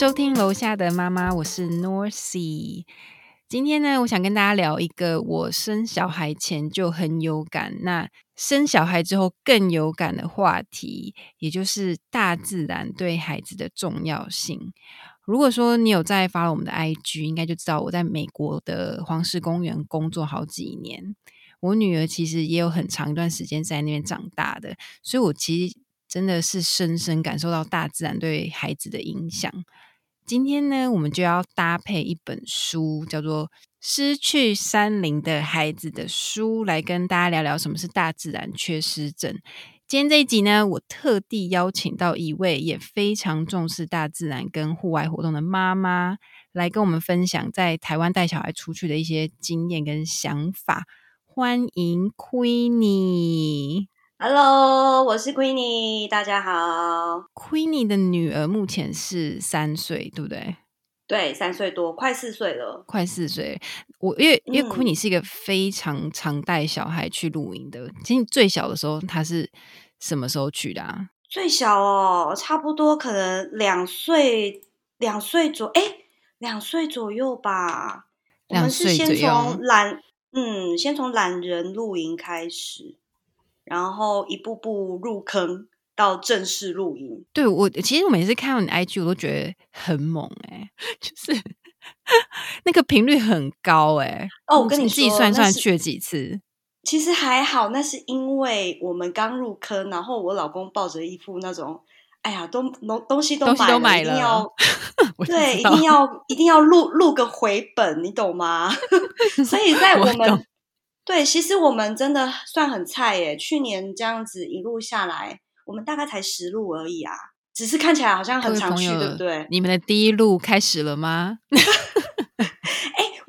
收听楼下的妈妈，我是 Norcy。今天呢，我想跟大家聊一个我生小孩前就很有感，那生小孩之后更有感的话题，也就是大自然对孩子的重要性。如果说你有在发我们的 IG，应该就知道我在美国的黄石公园工作好几年。我女儿其实也有很长一段时间在那边长大的，所以我其实真的是深深感受到大自然对孩子的影响。今天呢，我们就要搭配一本书，叫做《失去山林的孩子》的书，来跟大家聊聊什么是大自然缺失症。今天这一集呢，我特地邀请到一位也非常重视大自然跟户外活动的妈妈，来跟我们分享在台湾带小孩出去的一些经验跟想法。欢迎 Queenie。Hello，我是 Queenie，大家好。Queenie 的女儿目前是三岁，对不对？对，三岁多，快四岁了。快四岁。我因为因为嗯 Queenie 是一个非常常带小孩去露营的。其实最小的时候，她是什么时候去的啊？最小哦，差不多可能两岁，两岁左，哎，两岁左右吧。我两们是先岁左右从懒，嗯，先从懒人露营开始，然后一步步入坑到正式露营。对我其实我每次看到你 IG，我都觉得很猛哎、就是那个频率很高哎、哦我跟你自己算算去了几次？其实还好，那是因为我们刚入坑，然后我老公抱着一副那种，哎呀，都东东西都东西买 了，都买了一定要对，一定要一定要录录个回本，你懂吗？所以在我我们懂对，其实我们真的算很菜耶。去年这样子一路下来，我们大概才十路而已啊，只是看起来好像很常去，对不对？你们的第一路开始了吗？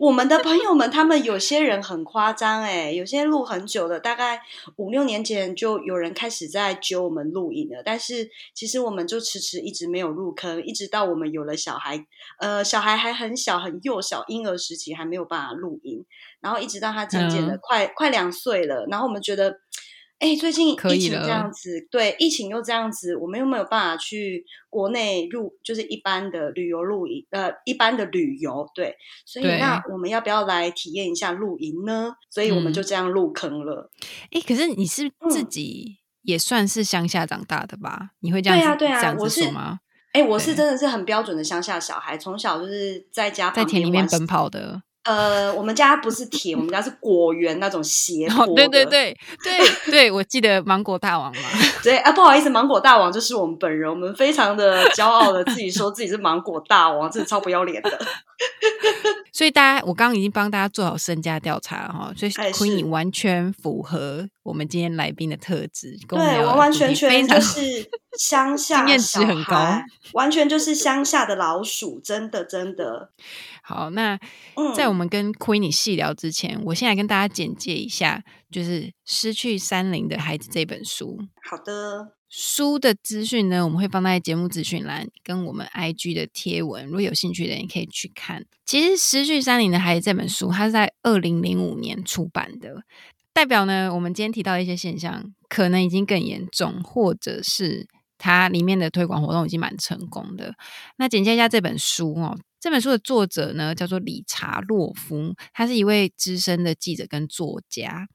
我们的朋友们，他们有些人很夸张，哎，有些录很久了，大概五六年前就有人开始在揪我们录影了，但是其实我们就迟迟一直没有入坑，一直到我们有了小孩，呃，小孩还很小，很幼小，婴儿时期还没有办法录音，然后一直到他渐渐的快、快两岁了，然后我们觉得。哎，最近疫情这样子，对，疫情又这样子，我们又没有办法去国内入，就是一般的旅游露营，呃，一般的旅游，对，所以那我们要不要来体验一下露营呢？所以我们嗯就这样入坑了。哎、可是你是自嗯己也算是乡下长大的吧？你会这样子、对啊，对啊，我是说吗？哎，我是真的是很标准的乡下小孩，从小就是在家在田里面奔跑的。呃，我们家不是铁，我们家是果园那种斜坡。对对对对对，我记得芒果大王嘛。对啊，不好意思，芒果大王就是我们本人，我们非常的骄傲的自己说自己是芒果大王，真的超不要脸的。所以大家，我刚刚已经帮大家做好身家调查哈，所以哎 Queenie 是完全符合我们今天来宾的特质，对，完完全全就是乡 下经验值小很高孩，完全就是乡下的老鼠，真的真的。好。那嗯，在我们跟 Queenie 细聊之前，我先来跟大家简介一下，就是《失去山林的孩子》这本书。好的，书的资讯呢，我们会放在节目资讯栏跟我们 IG 的贴文，如果有兴趣的人也可以去看。其实《失去山林的孩子》这本书，它是在二零零五年出版的，代表呢，我们今天提到的一些现象，可能已经更严重，或者是它里面的推广活动已经蛮成功的。那简介一下这本书哦，这本书的作者呢叫做理查洛夫，他是一位资深的记者跟作家。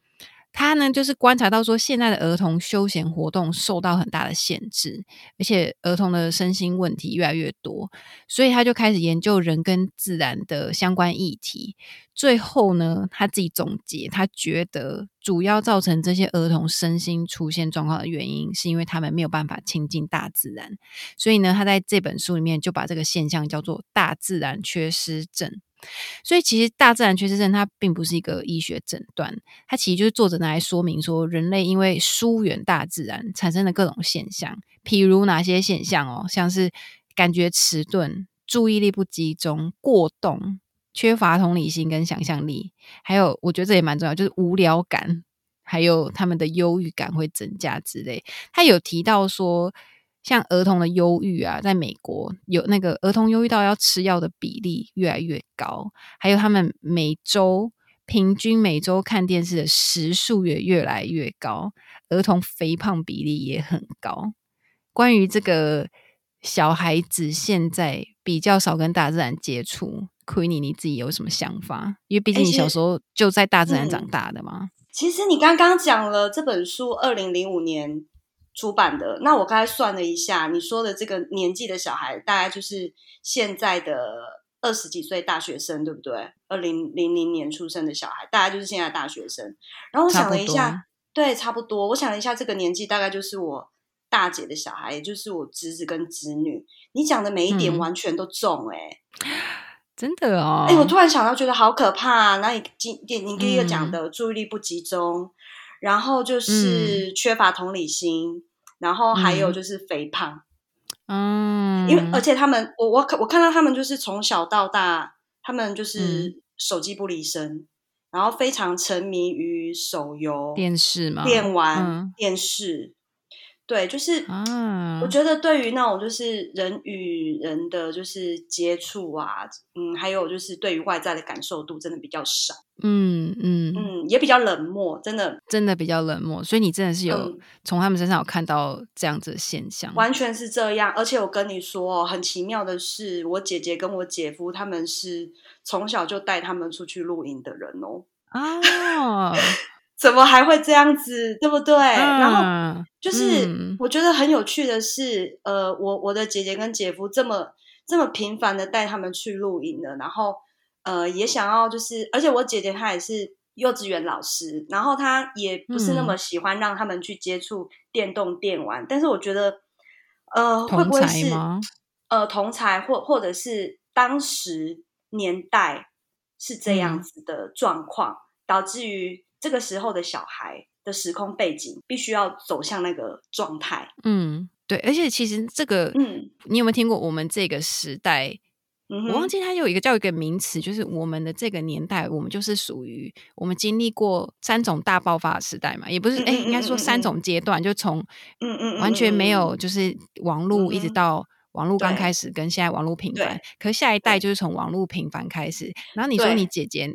他呢，就是观察到说，现在的儿童休闲活动受到很大的限制，而且儿童的身心问题越来越多，所以他就开始研究人跟自然的相关议题。最后呢，他自己总结，他觉得主要造成这些儿童身心出现状况的原因，是因为他们没有办法亲近大自然。所以呢，他在这本书里面就把这个现象叫做大自然缺失症。所以其实大自然缺失症它并不是一个医学诊断，它其实就是作者拿来说明说，人类因为疏远大自然产生的各种现象，譬如哪些现象哦，像是感觉迟钝、注意力不集中、过动、缺乏同理心跟想象力，还有我觉得这也蛮重要，就是无聊感，还有他们的忧郁感会增加之类。他有提到说，像儿童的忧郁啊，在美国有那个儿童忧郁到要吃药的比例越来越高，还有他们每周平均每周看电视的时数也越来越高，儿童肥胖比例也很高。关于这个小孩子现在比较少跟大自然接触，Queenie 你自己有什么想法？因为毕竟你小时候就在大自然长大的嘛。其实你刚刚讲了这本书，二零零五年出版的。那我刚才算了一下，你说的这个年纪的小孩，大概就是现在的二十几岁大学生，对不对？二零零零年出生的小孩，大概就是现在大学生。然后我想了一下，对，差不多。我想了一下，这个年纪大概就是我大姐的小孩，也就是我侄子跟侄女。你讲的每一点完全都中，哎。真的哦！哎，我突然想到，觉得好可怕。那你今你你第一个讲的注意力不集中，然后就是缺乏同理心，然后还有就是肥胖。嗯，因为而且他们，我我我看到他们就是从小到大，他们就是手机不离身，然后非常沉迷于手游、电视嘛、电玩、电视。对，就是啊，我觉得对于那种就是人与人的就是接触啊，嗯，还有就是对于外在的感受度真的比较少，嗯嗯嗯，也比较冷漠，真的真的比较冷漠。所以你真的是有从他们身上有看到这样子的现象，完全是这样。而且我跟你说，很奇妙的是，我姐姐跟我姐夫他们是从小就带他们出去露营的人哦啊。怎么还会这样子，对不对？然后就是我觉得很有趣的是，呃，我我的姐姐跟姐夫这么这么频繁的带他们去露营的，然后呃也想要就是，而且我姐姐她也是幼稚园老师，然后她也不是那么喜欢让他们去接触电动电玩，但是我觉得呃会不会是呃同才或或者是当时年代是这样子的状况，导致于。这个时候的小孩的时空背景必须要走向那个状态。嗯，对，而且其实这个，嗯，你有没有听过我们这个时代？我忘记它有一个叫一个名词，就是我们的这个年代，我们就是属于我们经历过三种大爆发时代嘛，也不是，哎，应该说三种阶段，就从嗯嗯完全没有就是网络，一直到。网络刚开始跟现在网络频繁，可下一代就是从网络频繁开始。然后你说你姐姐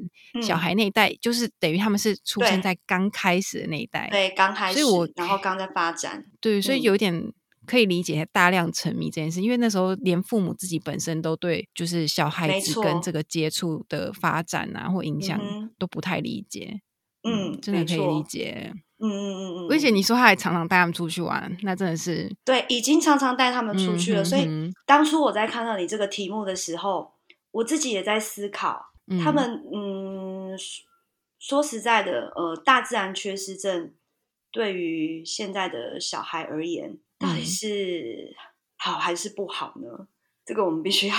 小孩那一代，就是等于他们是出生在刚开始的那一代，对，刚开始，所以我然后刚在发展，对，所以有点可以理解大量沉迷这件事，因为那时候连父母自己本身都对就是小孩子跟这个接触的发展啊或影响都不太理解，嗯，真的可以理解。嗯嗯嗯嗯，而且你说他还常常带他们出去玩，那真的是对，已经常常带他们出去了。所以当初我在看到你这个题目的时候，我自己也在思考，他们嗯，说实在的，呃，大自然缺失症对于现在的小孩而言，到底是好还是不好呢？这个我们必须要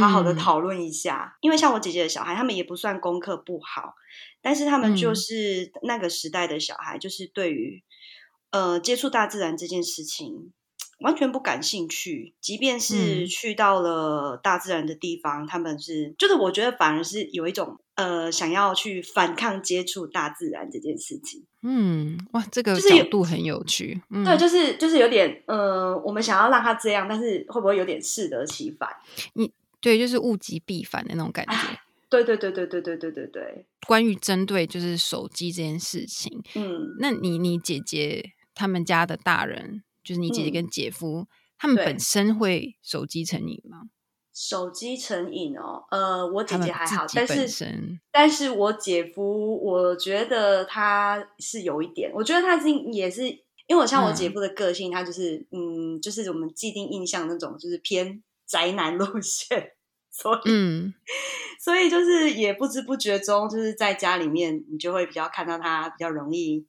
好好的讨论一下。因为像我姐姐的小孩，他们也不算功课不好。但是他们就是那个时代的小孩，就是对于呃接触大自然这件事情完全不感兴趣。即便是去到了大自然的地方，他们是就是我觉得反而是有一种呃想要去反抗接触大自然这件事情。嗯，哇，这个角度很有趣。嗯对，就是就是有点呃，我们想要让他这样，但是会不会有点适得其反？你对，就是物极必反的那种感觉。对对对对对对对对对。关于针对就是手机这件事情，嗯，那你你姐姐他们家的大人，就是你姐姐跟姐夫，他们本身会手机成瘾吗？手机成瘾哦，呃，我姐姐还好，但是但是我姐夫，我觉得他是有一点，我觉得他是也是，因为我像我姐夫的个性，他就是嗯，就是我们既定印象那种，就是偏宅男路线。所以，嗯，所以就是也不知不觉中，就是在家里面，你就会比较看到他比较容易，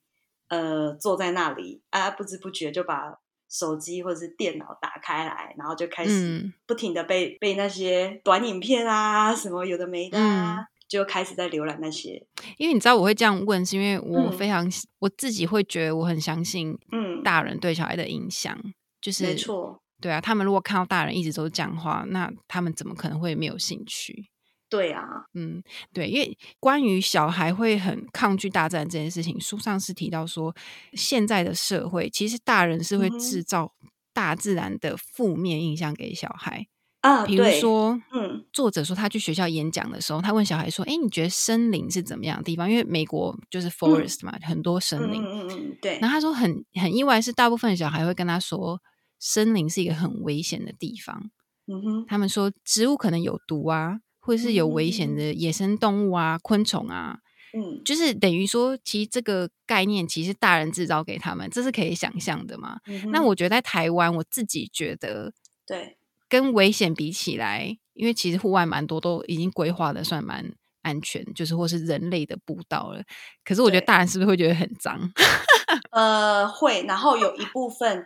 呃，坐在那里啊，不知不觉就把手机或者是电脑打开来，然后就开始不停的被被那些短影片啊，什么有的没的，啊，就开始在浏览那些。因为你知道我会这样问，是因为我非常我自己会觉得我很相信，嗯，大人对小孩的影响，就是没错。对啊，他们如果看到大人一直都讲话，那他们怎么可能会没有兴趣？对啊，嗯，对，因为关于小孩会很抗拒大自然这件事情，书上是提到说，现在的社会其实大人是会制造大自然的负面印象给小孩啊。比如说，嗯，作者说他去学校演讲的时候，他问小孩说：“哎，你觉得森林是怎么样的地方？”因为美国就是 forest 嘛，很多森林。嗯嗯嗯，对。然后他说很很意外，是大部分小孩会跟他说。森林是一个很危险的地方。嗯哼，他们说植物可能有毒啊，或者是有危险的野生动物啊、昆虫啊，嗯，就是等于说，其实这个概念其实大人制造给他们，这是可以想象的嘛。那我觉得在台湾，我自己觉得，对，跟危险比起来，因为其实户外蛮多都已经规划的算蛮安全，就是或是人类的步道了。可是我觉得大人是不是会觉得很脏？呃，会。然后有一部分，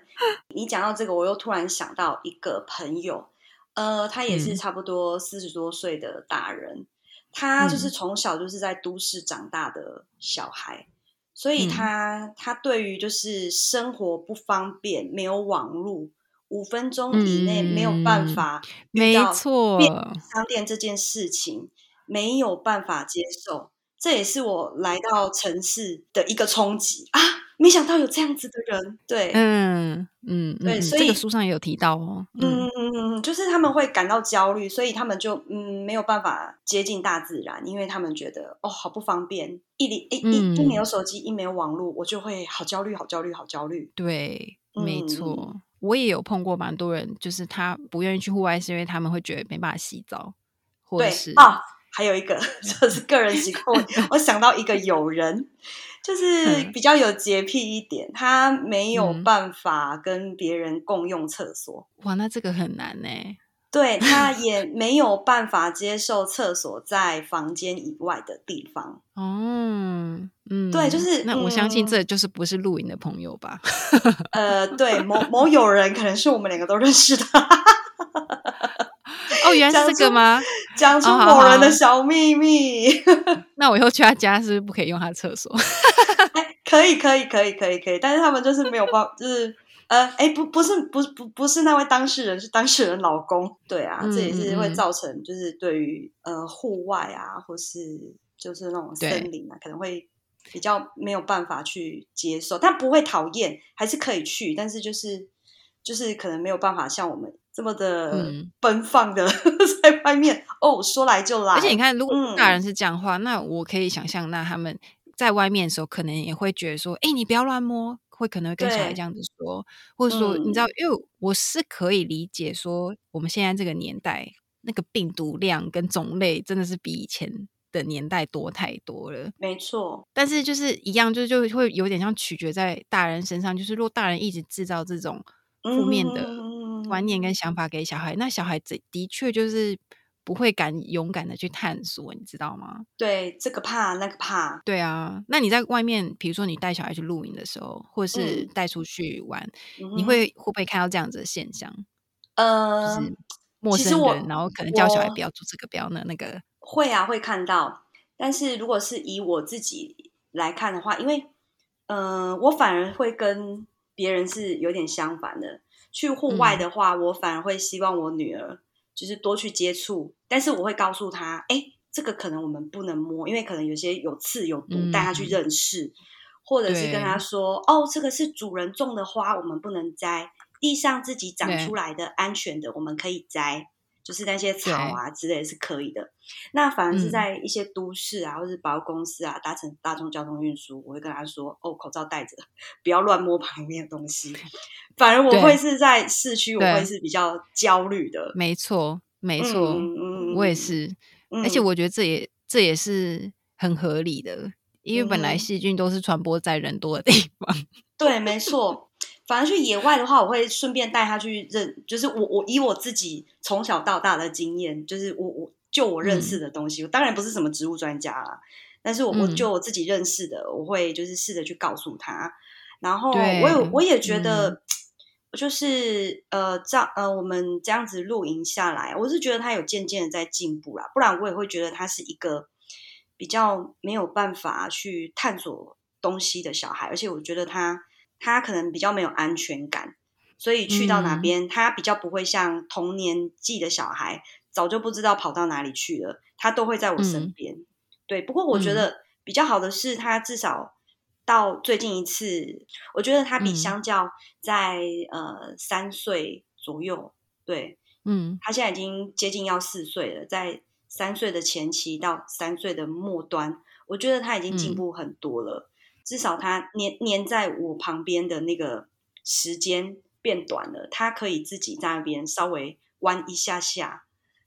你讲到这个，我又突然想到一个朋友。呃，他也是差不多四十多岁的大人，他就是从小就是在都市长大的小孩，所以他他对于就是生活不方便，没有网络，五分钟以内没有办法没错，商店这件事情没有办法接受，这也是我来到城市的一个冲击。啊。没想到有这样子的人，对，嗯嗯，对，所以这个书上也有提到哦，嗯嗯嗯，就是他们会感到焦虑，所以他们就嗯没有办法接近大自然，因为他们觉得哦好不方便，一离一一一没有手机，一没有网络，我就会好焦虑，好焦虑，好焦虑。对，没错，我也有碰过蛮多人，就是他不愿意去户外，是因为他们会觉得没办法洗澡，或者是啊，还有一个 就是个人习惯，我想到一个友人。就是比较有洁癖一点，他没有办法跟别人共用厕所。哇，那这个很难呢。对他 也没有办法接受厕所在房间以外的地方。哦，嗯，对，就是那我相信这就是不是露营的朋友吧？呃，对，某某有人可能是我们两个都认识的。哦，原来是这个吗？讲出某人的小秘密。那我以后去他家是不是不可以用他的厕所？哎，可以，可以，可以，可以，可以。但是他们就是没有办法，就是呃，哎，不，不是，不，不，不是那位当事人，是当事人老公。对啊，这也是会造成，就是对于呃户外啊，或是就是那种森林啊，可能会比较没有办法去接受。但不会讨厌，还是可以去，但是就是就是可能没有办法像我们。这么的奔放的 在外面哦，说来就来。而且你看，如果大人是这样话，那我可以想象，那他们在外面的时候，可能也会觉得说：“哎，你不要乱摸。”会可能会跟小孩这样子说，或者说，你知道，因为我是可以理解说，我们现在这个年代，那个病毒量跟种类真的是比以前的年代多太多了。没错，但是就是一样，就就会有点像取决在大人身上，就是如果大人一直制造这种负面的。观念跟想法给小孩，那小孩子的确就是不会敢勇敢的去探索，你知道吗？对，这个怕那个怕。对啊，那你在外面，比如说你带小孩去露营的时候，或是带出去玩，你会会不会看到这样子的现象？呃，就是陌生人，然后可能叫小孩不要做这个，不要那那个。会啊，会看到。但是如果是以我自己来看的话，因为呃，我反而会跟别人是有点相反的。去户外的话，我反而会希望我女儿就是多去接触，但是我会告诉她，哎，这个可能我们不能摸，因为可能有些有刺有毒，带她去认识，或者是跟她说，哦，这个是主人种的花，我们不能摘，地上自己长出来的安全的，我们可以摘。就是那些草啊之类是可以的，那反而是在一些都市啊，或者百货公司啊，搭乘大众交通运输，我会跟他说：“哦，口罩戴着，不要乱摸旁边的东西。”反而我会是在市区，我会是比较焦虑的。没错，没错，我也是。而且我觉得这也这也是很合理的，因为本来细菌都是传播在人多的地方。对，没错。反正去野外的话，我会顺便带他去认，就是我我以我自己从小到大的经验，就是我我就我认识的东西，我当然不是什么植物专家啦，但是我我就我自己认识的，我会就是试着去告诉他，然后我有我也觉得，就是呃这样呃我们这样子露营下来，我是觉得他有渐渐的在进步啦，不然我也会觉得他是一个比较没有办法去探索东西的小孩，而且我觉得他。他可能比较没有安全感，所以去到哪边，他比较不会像同年纪的小孩，早就不知道跑到哪里去了。他都会在我身边。对，不过我觉得比较好的是，他至少到最近一次，我觉得他比相较在呃三岁左右，对，嗯，他现在已经接近要四岁了，在三岁的前期到三岁的末端，我觉得他已经进步很多了。至少他黏黏在我旁边的那个时间变短了，他可以自己在那边稍微弯一下下，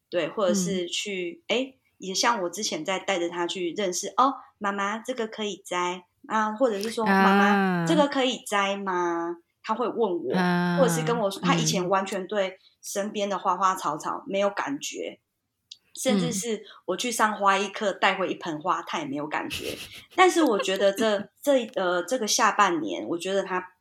对，或者是去哎，也像我之前在带着他去认识哦，妈妈这个可以摘啊，或者是说妈妈这个可以摘吗？他会问我，或者是跟我说，他以前完全对身边的花花草草没有感觉。甚至是我去上花艺课，带回一盆花，他也没有感觉。但是我觉得这 这呃这个下半年，我觉得他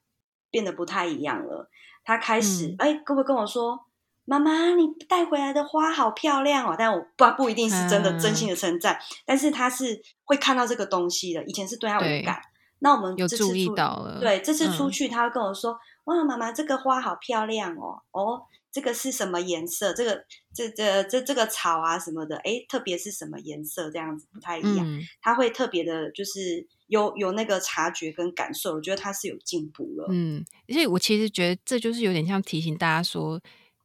变得不太一样了。他开始哎，各位跟我说，妈妈，你带回来的花好漂亮哦。但我不不一定是真的真心的称赞，但是他是会看到这个东西的。以前是对他无感，那我们有注意到了。对，这次出去他会跟我说，哇，妈妈这个花好漂亮哦，哦。这个是什么颜色？这个这这这这个草啊什么的，哎，特别是什么颜色？这样子不太一样，他会特别的，就是有有那个察觉跟感受。我觉得他是有进步了。嗯，而且我其实觉得这就是有点像提醒大家说，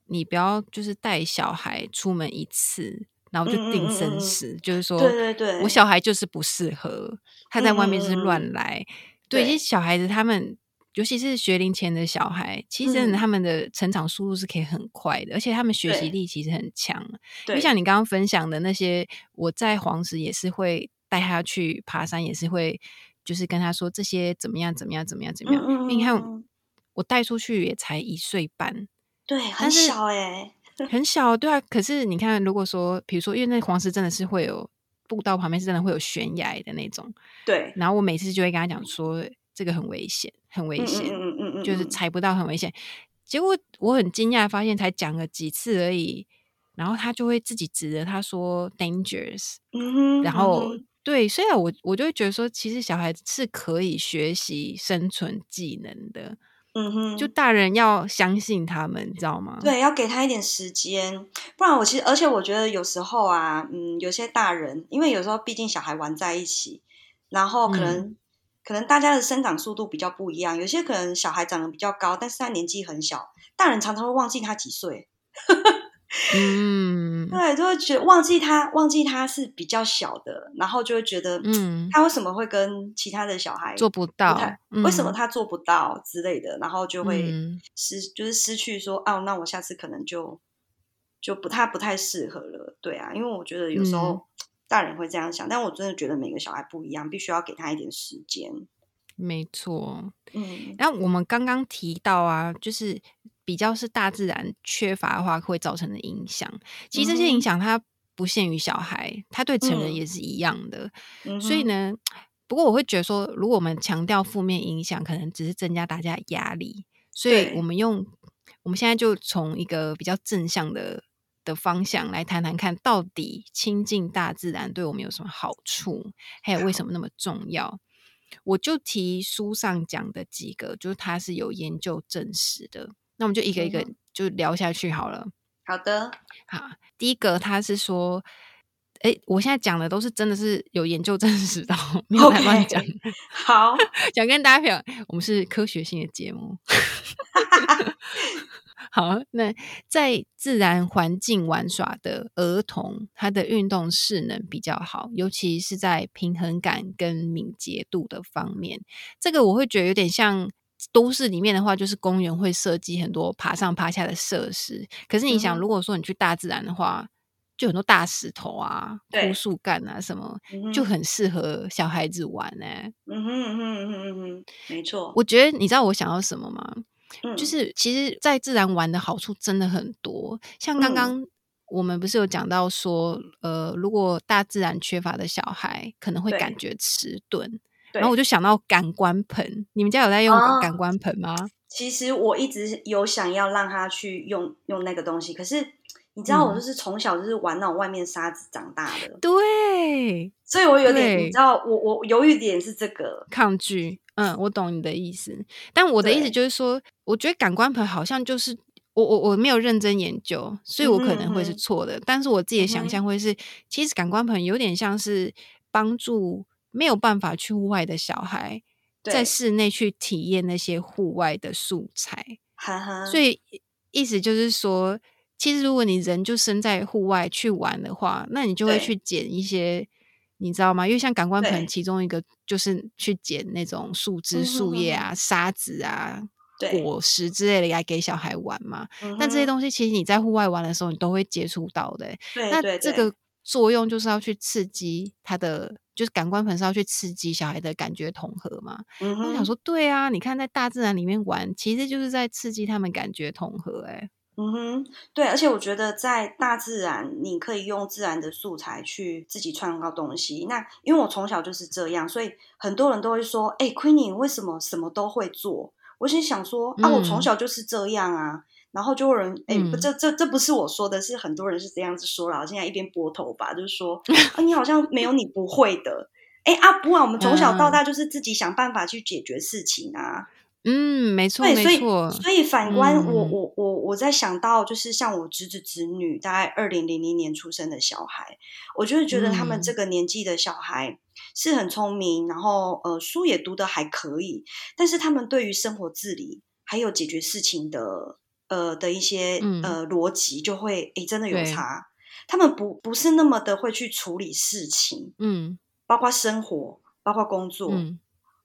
你不要就是带小孩出门一次，然后就定生死，就是说，对对对，我小孩就是不适合，他在外面是乱来。对，其实小孩子他们。尤其是学龄前的小孩，其实真的他们的成长速度是可以很快的，而且他们学习力其实很强。就像你刚刚分享的那些，我在黄石也是会带他去爬山，也是会就是跟他说这些怎么样怎么样怎么样怎么样。你看我带出去也才一岁半，对，很小哎，很小，对啊。可是你看，如果说比如说，因为那黄石真的是会有步道旁边是真的会有悬崖的那种，对。然后我每次就会跟他讲说。这个很危险，很危险，就是踩不到，很危险。结果我很惊讶，发现才讲了几次而已，然后他就会自己指着他说 “dangerous”。然后对，虽然我我就会觉得说，其实小孩子是可以学习生存技能的。嗯哼，就大人要相信他们，你知道吗？对，要给他一点时间，不然我其实，而且我觉得有时候啊，嗯，有些大人，因为有时候毕竟小孩玩在一起，然后可能。可能大家的生长速度比较不一样，有些可能小孩长得比较高，但是他年纪很小，大人常常会忘记他几岁。嗯，对，就会觉得忘记他，忘记他是比较小的，然后就会觉得，嗯，他为什么会跟其他的小孩做不到？为什么他做不到之类的，然后就会失，就是失去说，哦，那我下次可能就就不太不太适合了。对啊，因为我觉得有时候。大人会这样想，但我真的觉得每个小孩不一样，必须要给他一点时间。没错，嗯。然后我们刚刚提到啊，就是比较是大自然缺乏的话会造成的影响。其实这些影响它不限于小孩，它对成人也是一样的。所以呢，不过我会觉得说，如果我们强调负面影响，可能只是增加大家压力。所以我们用我们现在就从一个比较正向的。的方向来谈谈看，到底亲近大自然对我们有什么好处，还有为什么那么重要？我就提书上讲的几个，就是它是有研究证实的。那我们就一个一个就聊下去好了。好的，好，第一个他是说，哎，我现在讲的都是真的是有研究证实的，没有乱讲。好，想跟大家分享，我们是科学性的节目。好，那在自然环境玩耍的儿童，他的运动势能比较好，尤其是在平衡感跟敏捷度的方面。这个我会觉得有点像都市里面的话，就是公园会设计很多爬上爬下的设施。可是你想，如果说你去大自然的话，就很多大石头啊、枯树干啊什么，就很适合小孩子玩呢。嗯哼嗯哼嗯哼嗯哼，没错。我觉得你知道我想要什么吗？就是其实，在自然玩的好处真的很多。像刚刚我们不是有讲到说，呃，如果大自然缺乏的小孩，可能会感觉迟钝。然后我就想到感官盆，你们家有在用感官盆吗？其实我一直有想要让他去用用那个东西，可是你知道，我就是从小就是玩那种外面沙子长大的。对，所以我有点，你知道，我我犹豫点是这个抗拒。嗯，我懂你的意思，但我的意思就是说，我觉得感官盆好像就是我我我没有认真研究，所以我可能会是错的。但是我自己的想象会是，其实感官盆有点像是帮助没有办法去户外的小孩，在室内去体验那些户外的素材。哈哈所以意思就是说，其实如果你人就生在户外去玩的话，那你就会去捡一些。你知道吗？因为像感官盆，其中一个就是去捡那种树枝、树叶啊、沙子啊，果实之类的来给小孩玩嘛。嗯但这些哼东西其实你在户外玩的时候，你都会接触到的欸、那这个作用就是要去刺激他的，就是感官盆是要去刺激小孩的感觉统合嘛。嗯我想说，对啊，你看在大自然里面玩，其实就是在刺激他们感觉统合、欸。嗯哼，对，而且我觉得在大自然，你可以用自然的素材去自己创造东西。那因为我从小就是这样，所以很多人都会说：“哎、q u e e n i e 为什么什么都会做？”我心想说：“啊，我从嗯小就是这样啊。”然后就有人哎、这这这不是我说的，是很多人是这样子说了。我现在一边拨头发，就是说 啊，你好像没有你不会的。哎啊，不啊，我们从小到嗯大就是自己想办法去解决事情啊。嗯，没错，对，所以没错，所以反。观我嗯。我我我在想到，就是像我侄子侄女，大概二零零零年出生的小孩，我就是觉得他们嗯。这个年纪的小孩是很聪明，然后呃书也读得还可以，但是他们对于生活自理还有解决事情的呃的一些、嗯。呃逻辑，就会诶真的有差。他们不不是那么的会去处理事情，嗯。包括生活，包括工作，嗯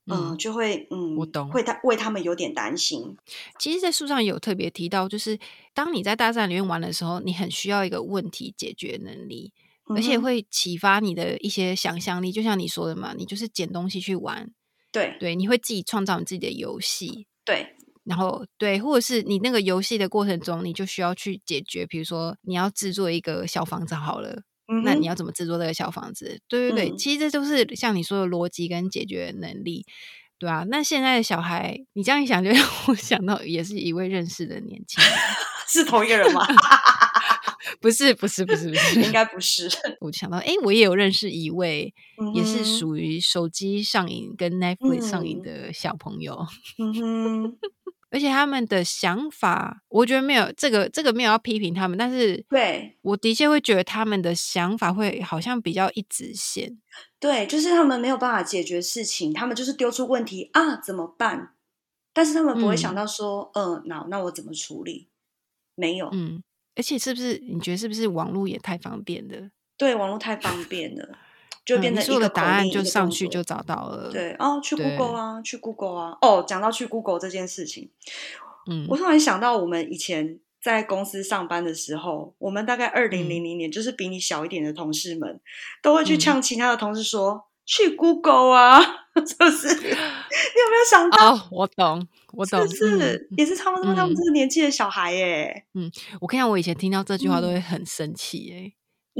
嗯、嗯。就会嗯，我懂会他为他们有点担心。其实，在书上有特别提到，就是当你在大自然里面玩的时候，你很需要一个问题解决能力，而且会启发你的一些想象力。就像你说的嘛，你就是捡东西去玩，对对，你会自己创造你自己的游戏，对，然后对，或者是你那个游戏的过程中，你就需要去解决，比如说你要制作一个小房子好了，嗯那你要怎么制作这个小房子？对对对，嗯其实这都是像你说的逻辑跟解决能力，对啊。那现在的小孩，你这样一想，就让 我想到也是一位认识的年轻人，是同一个人吗？不是不是不是不是，应该不是，我就想到，哎，我也有认识一位，也是属于手机上瘾跟 Netflix 上瘾嗯的小朋友。嗯哼，而且他们的想法，我觉得没有这个这个没有要批评他们，但是对我的确会觉得他们的想法会好像比较一直线。对，就是他们没有办法解决事情，他们就是丢出问题啊，怎么办？但是他们不会想嗯到说，嗯、那那我怎么处理？没有，嗯，而且是不是你觉得是不是网络也太方便了？对，网络太方便了，就变成一个口令案就上去就找到了。，对哦，去 Google 啊，去 Google 啊。哦，讲到去 Google 这件事情，嗯我突然想到，我们以前在公司上班的时候，我们大概二零嗯零零年，就是比你小一点的同事们，都会去嗯呛其他的同事说：“去 Google 啊！” 就是？你有没有想到？哦，我懂，我懂，是不是、嗯也是他们他们嗯这个年纪的小孩耶？我看到我以前听到这句话都嗯会很生气、欸，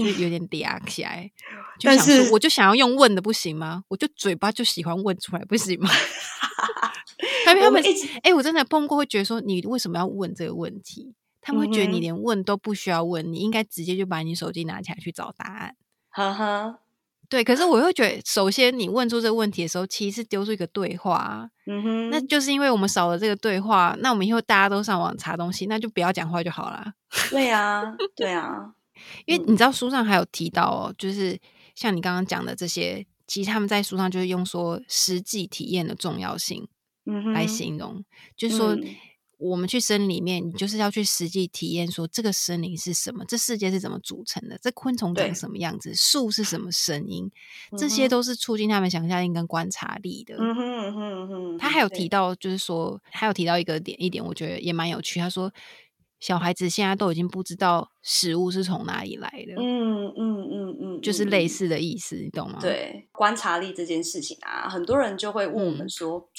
就 有点嗲起来，就但想说，是我就想要用问的，不行吗？我就嘴巴就喜欢问出来，不行吗？他们哎、我真的碰过，会觉得说你为什么要问这个问题？他们会觉得你连问都不需要问，你应该直接就把你手机拿起来去找答案。呵呵，对，可是我会觉得，首先你问出这个问题的时候，其实是丢出一个对话啊，嗯哼，那就是因为我们少了这个对话，那我们以后大家都上网查东西，那就不要讲话就好了。对啊，对啊，因为你知道书上还有提到哦，就是像你刚刚讲的这些，其实他们在书上就是用说实际体验的重要性嗯，来形容，就是说嗯我们去森林里面，你就是要去实际体验，说这个森林是什么，这世界是怎么组成的，这昆虫长什么样子，树是什么声音，这些都是促进他们想象力跟观察力的。嗯哼嗯哼嗯哼，他还有提到，就是说，还有提到一个点，一点我觉得也蛮有趣。他说，小孩子现在都已经不知道食物是从哪里来的，嗯嗯嗯嗯，就是类似的意思，你懂吗？，对观察力这件事情啊，很多人就会问我们嗯说：“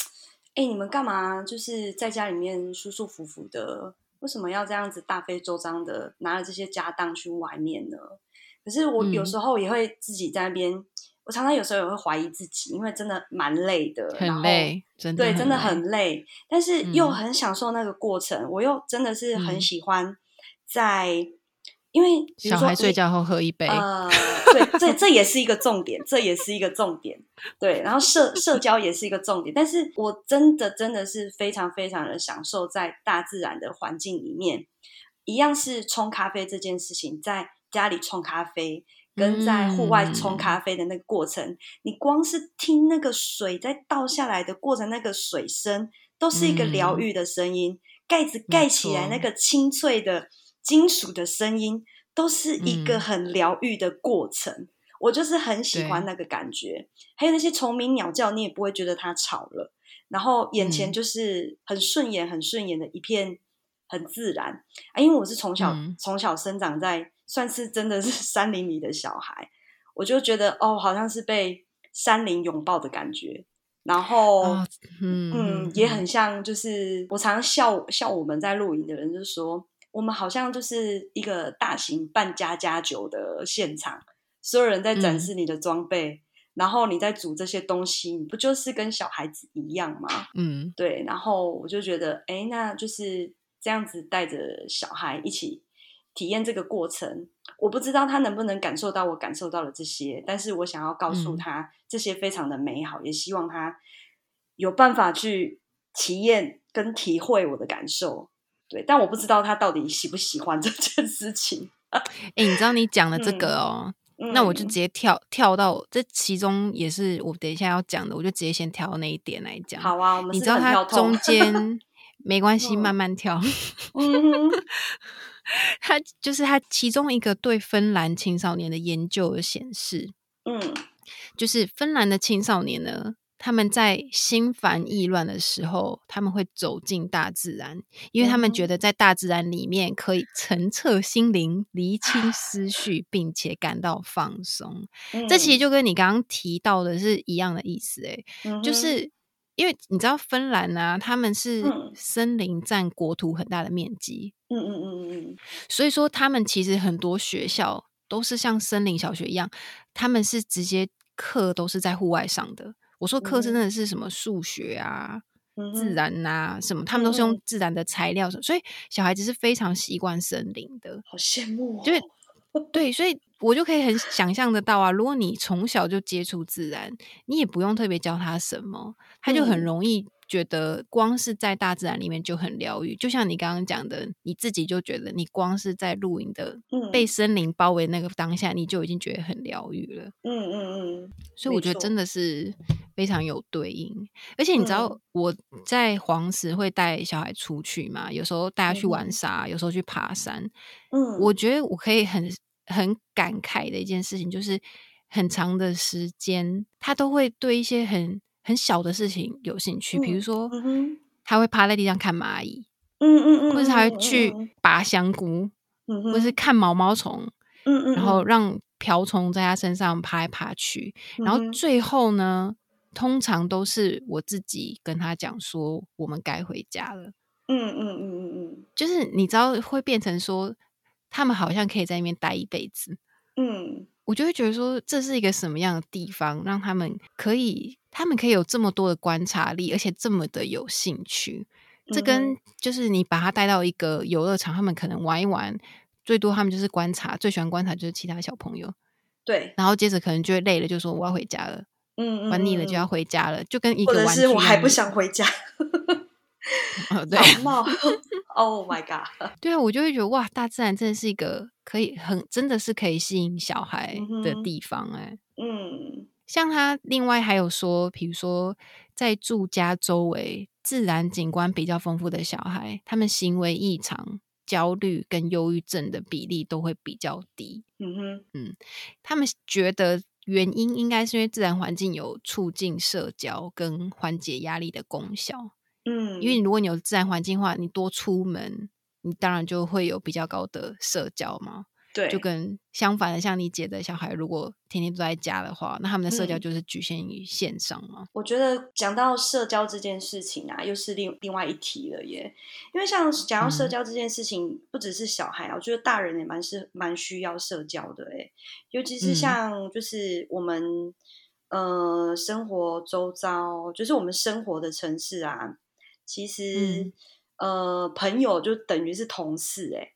哎、你们干嘛就是在家里面舒舒服服的？为什么要这样子大费周章的拿着这些家当去外面呢？”可是我有嗯时候也会自己在那边，我常常有时候也会怀疑自己，因为真的蛮累的，很累，真的对，真的很累，但是又嗯很享受那个过程。我又真的是很嗯喜欢在，因为小孩睡觉后喝一杯，呃，对，这 这也是一个重点，这也是一个重点。对，然后社社交也是一个重点，但是我真的真的是非常非常的享受在大自然的环境里面，一样是冲咖啡这件事情，在家里冲咖啡。跟在户外冲嗯咖啡的那个过程，你光是听那个水在倒下来的过程，那个水声都是一个疗嗯愈的声音。盖子盖起来那个清脆的金属的声音，都是一个嗯很疗愈的过程。我就是很喜欢那个感觉。还有那些虫鸣鸟叫，你也不会觉得它吵了，然后眼前就是很顺眼、很顺眼的一片，很自然啊。因为我是从小从小生长在，算是真的是 山林里的小孩，我就觉得哦，好像是被山林拥抱的感觉。然后，嗯嗯，也很像，就是我常常笑笑我们在露营的人，就是说我们好像就是一个大型办家家酒的现场，所有人在展示你的装备，然后你在煮这些东西，你不就是跟小孩子一样吗？嗯，对。然后我就觉得，哎，那就是这样子带着小孩一起体验这个过程。我不知道他能不能感受到我感受到了这些，但是我想要告诉他这些非常的美好，也希望他有办法去体验跟体会我的感受。对，但我不知道他到底喜不喜欢这件事情。哎，你知道你讲的这个哦，那我就直接跳跳到这其中，也是我等一下要讲的，我就直接先跳到那一点来讲。好啊，我们你知道他中间 没关系，慢慢跳。他就是他其中一个对芬兰青少年的研究显示，嗯，就是芬兰的青少年呢，他们在心烦意乱的时候，他们会走进大自然，因为他们觉得在大自然里面可以澄澈心灵、厘清思绪，并且感到放松。这其实就跟你刚刚提到的是一样的意思，哎，就是。因为你知道芬兰啊，他们是森林占国土很大的面积，嗯嗯嗯嗯所以说他们其实很多学校都是像森林小学一样，他们是直接课都是在户外上的。我说课真的是什么数学啊、自然啊什么，他们都是用自然的材料，所以小孩子是非常习惯森林的。好羡慕，对 对，所以。我就可以很想象得到啊，如果你从小就接触自然，你也不用特别教他什么，他就很容易觉得光是在大自然里面就很疗愈。就像你刚刚讲的，你自己就觉得你光是在露营的被森林包围那个当下，你就已经觉得很疗愈了。嗯嗯嗯，所以我觉得真的是非常有对应。而且你知道我在黄石会带小孩出去嘛？有时候带他去玩沙，有时候去爬山。嗯，我觉得我可以很。很感慨的一件事情，就是很长的时间，他都会对一些很很小的事情有兴趣，比如说，他会趴在地上看蚂蚁，嗯嗯嗯，或者他会去拔香菇，或者是看毛毛虫，嗯嗯，然后让瓢虫在他身上爬来爬去，然后最后呢，通常都是我自己跟他讲说，我们该回家了，嗯嗯嗯嗯嗯，就是你知道会变成说。他们好像可以在那边待一辈子，嗯，我就会觉得说这是一个什么样的地方，让他们可以，他们可以有这么多的观察力，而且这么的有兴趣。这跟就是你把他带到一个游乐场，他们可能玩一玩，最多他们就是观察，最喜欢观察就是其他小朋友，对，然后接着可能就会累了，就说我要回家了，嗯，玩腻了就要回家了，就跟一个玩具，我还不想回家。对，Oh my god！对啊，我就会觉得哇，大自然真的是一个可以很真的是可以吸引小孩的地方哎。嗯，像他另外还有说，比如说在住家周围自然景观比较丰富的小孩，他们行为异常、焦虑跟忧郁症的比例都会比较低。嗯哼，嗯，他们觉得原因应该是因为自然环境有促进社交跟缓解压力的功效。嗯，因为如果你有自然环境的话，你多出门，你当然就会有比较高的社交嘛。对，就跟相反的，像你姐的小孩，如果天天都在家的话，那他们的社交就是局限于线上嘛。我觉得讲到社交这件事情啊，又是另另外一题了耶。因为像讲到社交这件事情，不只是小孩啊，我觉得大人也蛮是蛮需要社交的哎。尤其是像就是我们呃生活周遭，就是我们生活的城市啊。其实，呃，朋友就等于是同事，哎，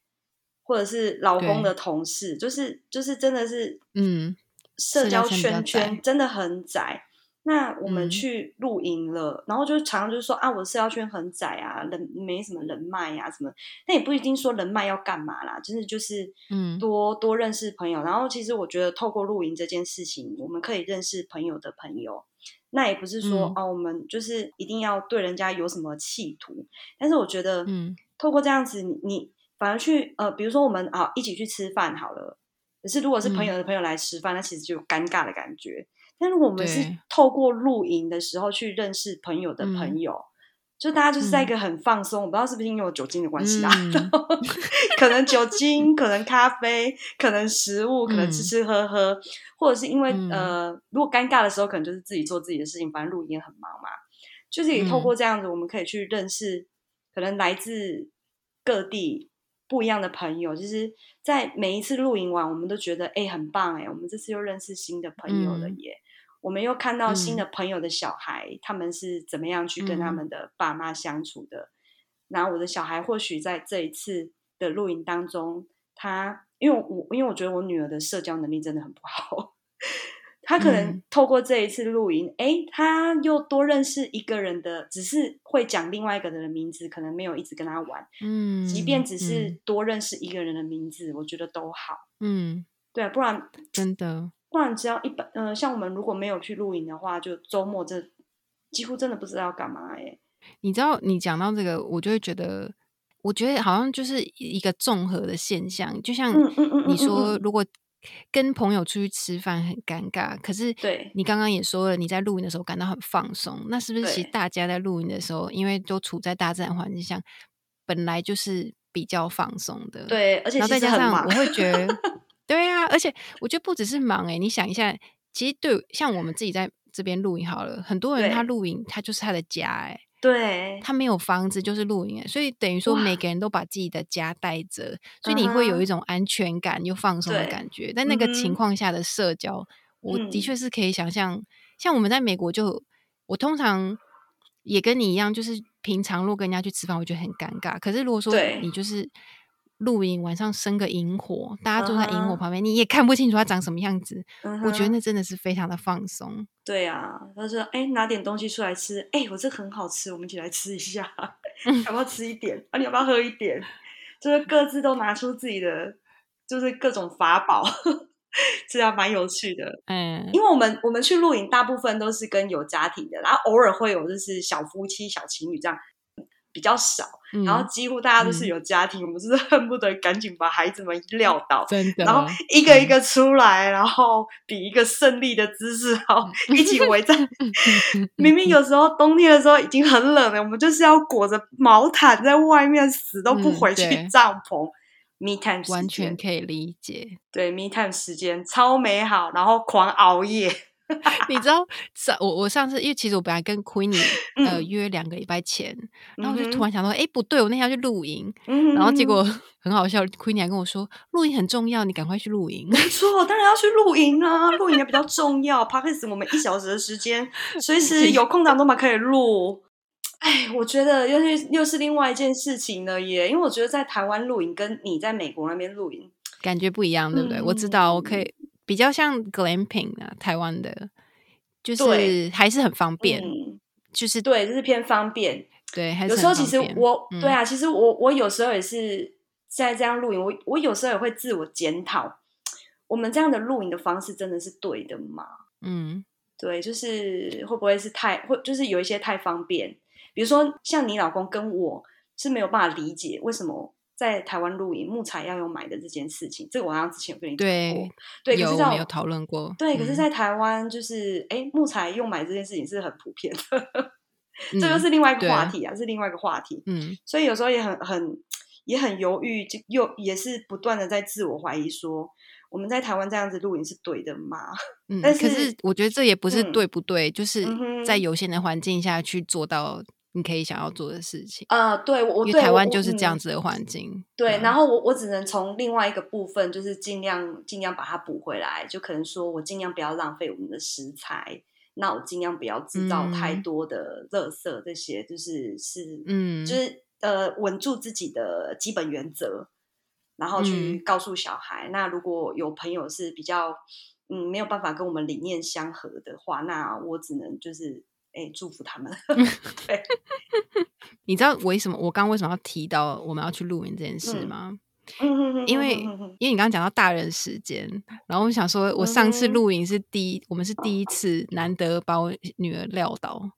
或者是老公的同事，就是就是真的是，嗯，社交圈圈真的很窄。那我们去露营了，然后就常常就是说啊，我的社交圈很窄啊，人没什么人脉呀，什么。那也不一定说人脉要干嘛啦，真的就是，嗯，多多认识朋友。然后其实我觉得透过露营这件事情，我们可以认识朋友的朋友。那也不是说哦，我们就是一定要对人家有什么企图，但是我觉得，嗯，透过这样子，你反而去呃，比如说我们啊一起去吃饭好了，可是如果是朋友的朋友来吃饭，那其实就有尴尬的感觉。但如果我们是透过露营的时候去认识朋友的嗯。朋友，就大家就是在一嗯。个很放松，我不知道是不是因为有酒精的关系啊，嗯。然 后可能酒精，可能咖啡，可能食物，可能吃嗯。吃喝喝，或者是因为、嗯。呃，如果尴尬的时候，可能就是自己做自己的事情，反正露营也很忙嘛，就是也透嗯。过这样子，我们可以去认识可能来自各地不一样的朋友。就是在每一次露营完，我们都觉得哎、很棒哎、我们这次又认识新的朋友了嗯耶。我们又看到新嗯的朋友的小孩，他们是怎么样去跟他嗯们的爸妈相处的。然后我的小孩或许在这一次的露营当中，他因为我因为我觉得我女儿的社交能力真的很不好，她可能嗯。透过这一次露营，诶，他又多认识一个人的，只是会讲另外一个人的名字，可能没有一直跟他玩，嗯，即便只是嗯多认识一个人的名字，我觉得都好。嗯，对，啊不然真的，不然只要一般，呃，像我们如果没有去露营的话，就周末这几乎真的不知道要干嘛哎、你知道你讲到这个，我就会觉得，我觉得好像就是一个综合的现象，就像嗯嗯嗯嗯你嗯嗯。说如果跟朋友出去吃饭很尴尬，可是对。你刚刚也说了，你在露营的时候感到很放松，那是不是其实大家在露营的时候，因为都处在大自然环境下，本来就是比较放松的，对，而且再加上我，会觉得，对啊，而且我觉得不只是忙诶、你想一下，其实对像我们自己在这边露营好了，很多人他对。露营，他就是他的家诶、对，他没有房子就是露营、所以等于说每个人都把自己的家带着，所以你会有一种安全感又放松的感觉。在那个情况下的社交，我的嗯。确是可以想象，像我们在美国就，我通常也跟你一样，就是平常如果跟人家去吃饭，我觉得很尴尬。可是如果说你就是露营，晚上生个萤火，大家坐在萤火旁边，你也看不清楚它长什么样子，嗯我觉得那真的是非常的放松。对啊，他说：“哎，拿点东西出来吃，哎，我这很好吃，我们一起来吃一下，要不要吃一点？啊，你要不要喝一点？就是各自都拿出自己的，就是各种法宝，这样蛮有趣的。嗯，因为我们我们去露营，大部分都是跟有家庭的，然后偶尔会有就是小夫妻、小情侣这样比较少，嗯然后几乎大家都是嗯有家庭，我们就是恨不得赶紧把孩子们撂倒，真的，然后一个一个出来，然后比一个胜利的姿势，然后一起围在。明明有时候冬天的时候已经很冷了，我们就是要裹着毛毯在外面，死都不嗯回去帐篷。Me time 完全，可以理解。对 Me time 时间超美好，然后狂熬夜。你知道上我我上次因为其实我本来跟 Queenie 呃嗯约两个礼拜前，然后我就突然想到，哎、不对，我那天要去露营，嗯然后结果 很好笑，Queenie 还跟我说，露营很重要，你赶快去露营。没错，当然要去露营啊，露营也比较重要。Parkes 我们一小时的时间，随 时有空档都嘛可以录。哎，我觉得又是又是另外一件事情了耶，因为我觉得在台湾露营跟你在美国那边露营，感觉不一样，对不对？我知道，我可嗯以比较像 glamping 啊，台湾的，就是对还是很方便，嗯，就是对，就是偏方便。对，还是有时候其实我、嗯对啊，其实我我有时候也是在这样露营，我我有时候也会自我检讨，我们这样的露营的方式真的是对的吗？嗯对，就是会不会是太会，就是有一些太方便，比如说像你老公跟我是没有办法理解为什么在台湾露营木材要用买的这件事情，这个我好像之前有跟你讲过对，对，可有是我们有讨论过，对，可是，嗯在台湾就是哎，木材用买这件事情是很普遍的，这嗯又是另外一个对话题啊，是另外一个话题。嗯所以有时候也很很也很犹豫，就又也是不断的在自我怀疑说，我们在台湾这样子露营是对的吗？嗯，但可是是我觉得这也不是嗯对不对，就是在有限的环境下去做到你可以想要做的事情。呃，对我我因为对台湾就是嗯这样子的环境，对，嗯。然后我我只能从另外一个部分，就是尽量尽量把它补回来，就可能说我尽量不要浪费我们的食材，那我尽量不要制造太嗯。多的垃圾，这些就是是嗯。就是呃稳住自己的基本原则，然后去嗯。告诉小孩。那如果有朋友是比较嗯没有办法跟我们理念相合的话，那我只能就是哎祝福他们。对，你知道为什么我刚刚为什么要提到我们要去露营这件事嗯吗？因为因为你刚刚讲到大人时间，然后我想说，我上次露营是第一，我们是第一次难得把我女儿撂倒，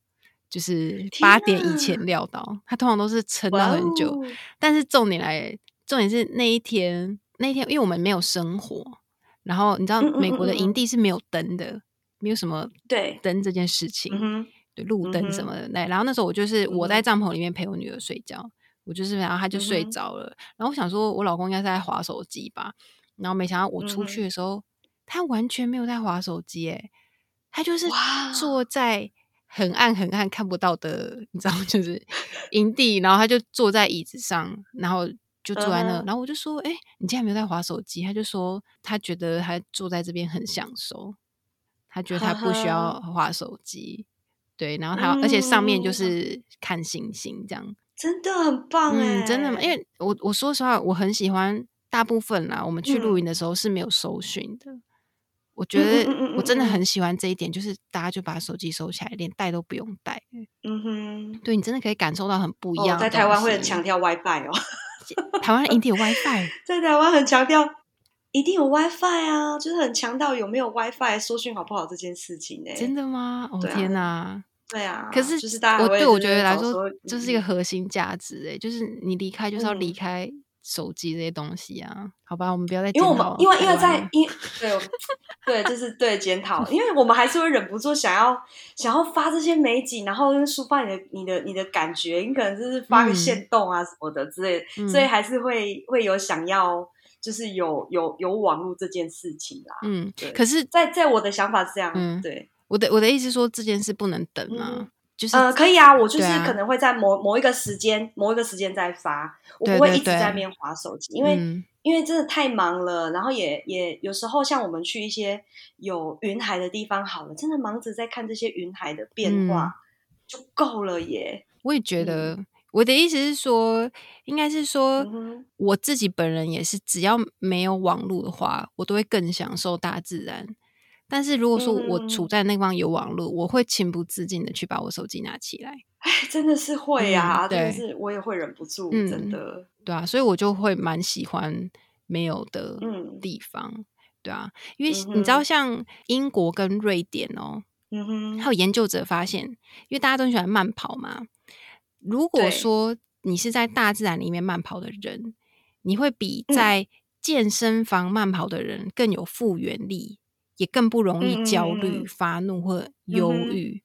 就是八点以前撂倒，她通常都是撑到很久。哦但是重点来，重点是那一天，那一天因为我们没有生火，然后你知道美国的营地是没有灯的，没有什么对，灯这件事情，对路灯什么的。那、然后那时候我就是我在帐篷里面陪我女儿睡觉，我就是然后她就睡着了，然后我想说我老公应该是在划手机吧，然后没想到我出去嗯的时候，他完全没有在划手机，诶，他就是坐在很暗很暗看不到的，你知道，就是营地，然后他就坐在椅子上，然后就坐在那，然后我就说：“哎、你竟然没有在划手机？”他就说他觉得他坐在这边很享受，他觉得他不需要划手机。对，然后他、而且上面就嗯是看星星这样。真的很棒哎、嗯，真的吗？因为我我说实话，我很喜欢大部分啦，我们去露嗯营的时候是没有搜寻的。我觉得我真的很喜欢这一点，就是大家就把手机收起来，连带都不用带。嗯哼，对你真的可以感受到很不一哦样、的在台湾会很强调 WiFi 哦，台湾营地有 WiFi，在台湾很强调一定有 WiFi 啊，就是很强调有没有 WiFi 收讯好不好这件事情呢、真的吗？哦天哪！对啊，可是就是大家对我觉得来找说，这是一个嗯核心价值诶，就是你离开就是要离嗯开手机这些东西啊。好吧，我们不要再因为我们因为因为在因对对，就是对检讨，因为我们还是会忍不住想要想要发这些美景，然后抒发你的你的你的感觉，你可能就是发个嗯线动啊什么的之类的，嗯所以还是会会有想要就是有有有网络这件事情啦。嗯对，可是在在我的想法是这样，嗯对，我的我的意思说这件事不能等啊，嗯就是呃，可以啊，我就是可能会在某某一个时间某一个时间再发，我不会一直在那边划手机，因为。嗯因为真的太忙了，然后也也有时候像我们去一些有云海的地方，好了，真的忙着在看这些云海的变化、嗯就够了耶。我也觉得，我的意思是说，应该是说嗯，我自己本人也是，只要没有网络的话，我都会更享受大自然。但是如果说我嗯处在那方有网络，我会情不自禁的去把我手机拿起来，哎，真的是。会呀、嗯真的对是我也会忍不。住，嗯真的。对啊，所以我就会蛮喜欢没有的嗯。地方，对啊，因为你知道，像英国跟瑞典哦，嗯哼，还有研究者发现，因为大家都喜欢慢跑嘛，如果说你是在大自然里面慢跑的人，你会比嗯在健身房慢跑的人更有复原力，也更不容易焦虑、发怒或忧郁。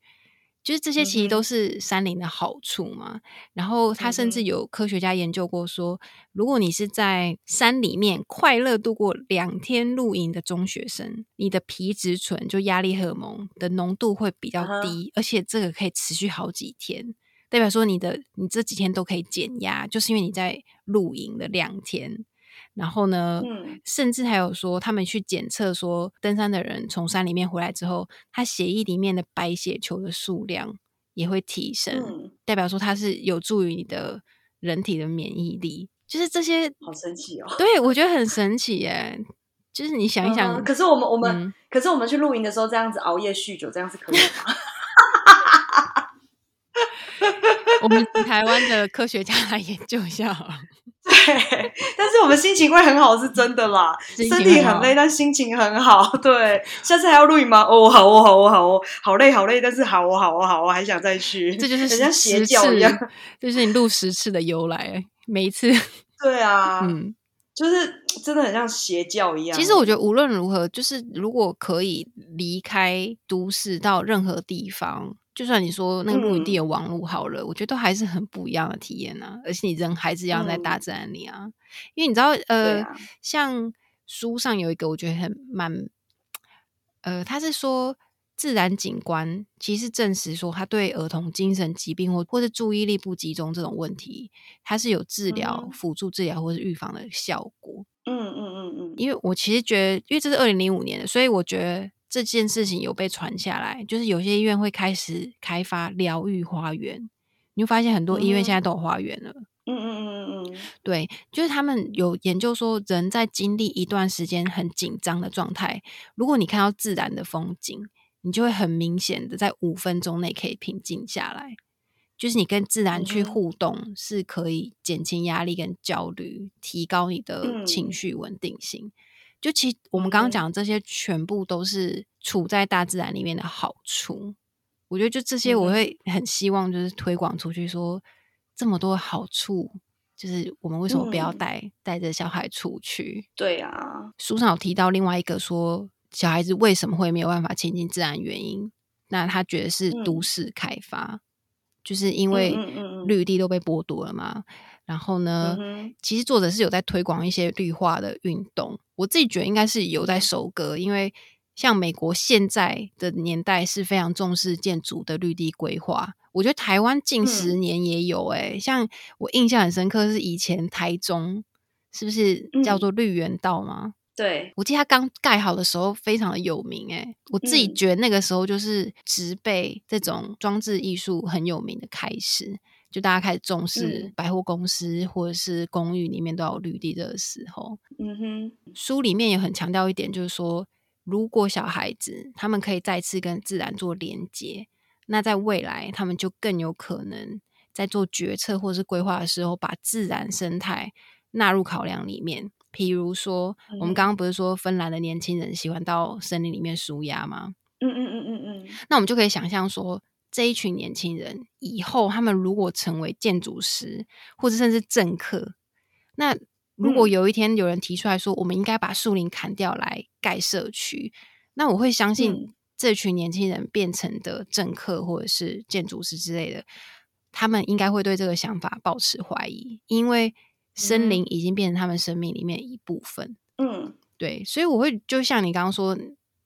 就是这些其实都是山林的好处嘛。然后他甚至有科学家研究过说，如果你是在山里面快乐度过两天露营的中学生，你的皮质醇就压力荷尔蒙的浓度会比较低，而且这个可以持续好几天。代表说你的你这几天都可以减压，就是因为你在露营的两天。然后呢，嗯甚至还有说，他们去检测说，登山的人从山里面回来之后，他血液里面的白血球的数量也会提升，嗯，代表说它是有助于你的人体的免疫力。就是这些，好神奇哦。对我觉得很神奇耶。就是你想一想，嗯可是我们我们、嗯可是我们去露营的时候，这样子熬夜酗酒，这样是可以的吗？我们台湾的科学家来研究一下好了。对，但是我们心情会很好，是真的啦。身体很累，但心情很好。对，下次还要录影吗？哦，好哦，好哦，好哦，好累，好累，但是好哦，好哦，好哦，还想再去。这就是很像邪教一样。就是你录十次的由来。每一次，对啊，嗯，就是真的很像邪教一样。其实我觉得无论如何，就是如果可以离开都市到任何地方，就算你说那个露营地嗯有网络好了，我觉得都还是很不一样的体验啊。而且你人还是一样在大嗯自然里啊，因为你知道，呃，啊像书上有一个我觉得很蛮，呃，他是说。自然景观其实证实说，他对儿童精神疾病或或是注意力不集中这种问题，它是有治疗、嗯辅助治疗或是预防的效果。嗯嗯嗯嗯，因为我其实觉得，因为这是二零零五年的，所以我觉得这件事情有被传下来，就是有些医院会开始开发疗愈花园，你会发现很多医院现在都有花园了。嗯嗯嗯嗯嗯，对，就是他们有研究说，人在经历一段时间很紧张的状态，如果你看到自然的风景，你就会很明显的在五分钟内可以平静下来。就是你跟自然去互动，是可以减轻压力跟焦虑，提高你的情嗯绪稳定性。就其实我们刚刚讲的这些，全部都是处在大自然里面的好处。我觉得就这些，我会很希望就是推广出去说，这么多好处就是我们为什么不要嗯带、带着小孩出去？对啊，书上有提到另外一个说，小孩子为什么会没有办法亲近自然原因，那他觉得是嗯都市开发，就是因为绿地都被剥夺了嘛。然后呢，嗯其实作者是有在推广一些绿化的运动，我自己觉得应该是有在收割，因为像美国现在的年代是非常重视建筑的绿地规划。我觉得台湾近十嗯年也有诶、像我印象很深刻是以前台中是不是叫嗯做绿园道吗？对，我记得它刚盖好的时候非常的有名诶、我自己嗯觉得那个时候就是植被这种装置艺术很有名的开始，就大家开始重视嗯。百货公司或者是公寓里面都有绿地的时候，嗯哼，书里面也很强调一点，就是说，如果小孩子他们可以再次跟自然做连接，那在未来他们就更有可能在做决策或是规划的时候，把自然生态纳入考量里面。譬如说，我们嗯刚刚不是说芬兰的年轻人喜欢到森林里面舒压吗？嗯嗯嗯嗯嗯，那我们就可以想象说，这一群年轻人以后他们如果成为建筑师，或者甚至政客，那如果嗯。有一天有人提出来说，我们应该把树林砍掉来盖社区，那我会相信嗯。这群年轻人变成的政客或者是建筑师之类的，他们应该会对这个想法保持怀疑，因为森林已经变成他们生命里面一部分。嗯。对，所以我会就像你刚刚说，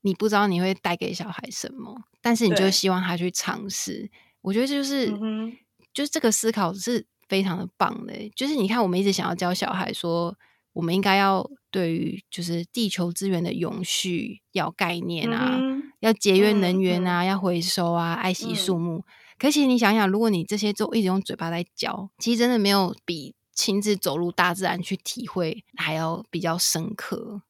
你不知道你会带给小孩什么，但是你就希望他去尝试。我觉得这就是，嗯就是这个思考是非常的棒的欸。就是你看，我们一直想要教小孩说，我们应该要对于就是地球资源的永续要概念啊，嗯要节约嗯能源啊，要回收啊，爱惜树嗯木。可其实你想想，如果你这些都一直用嘴巴在教，其实真的没有比亲自走入大自然去体会还要比较深刻，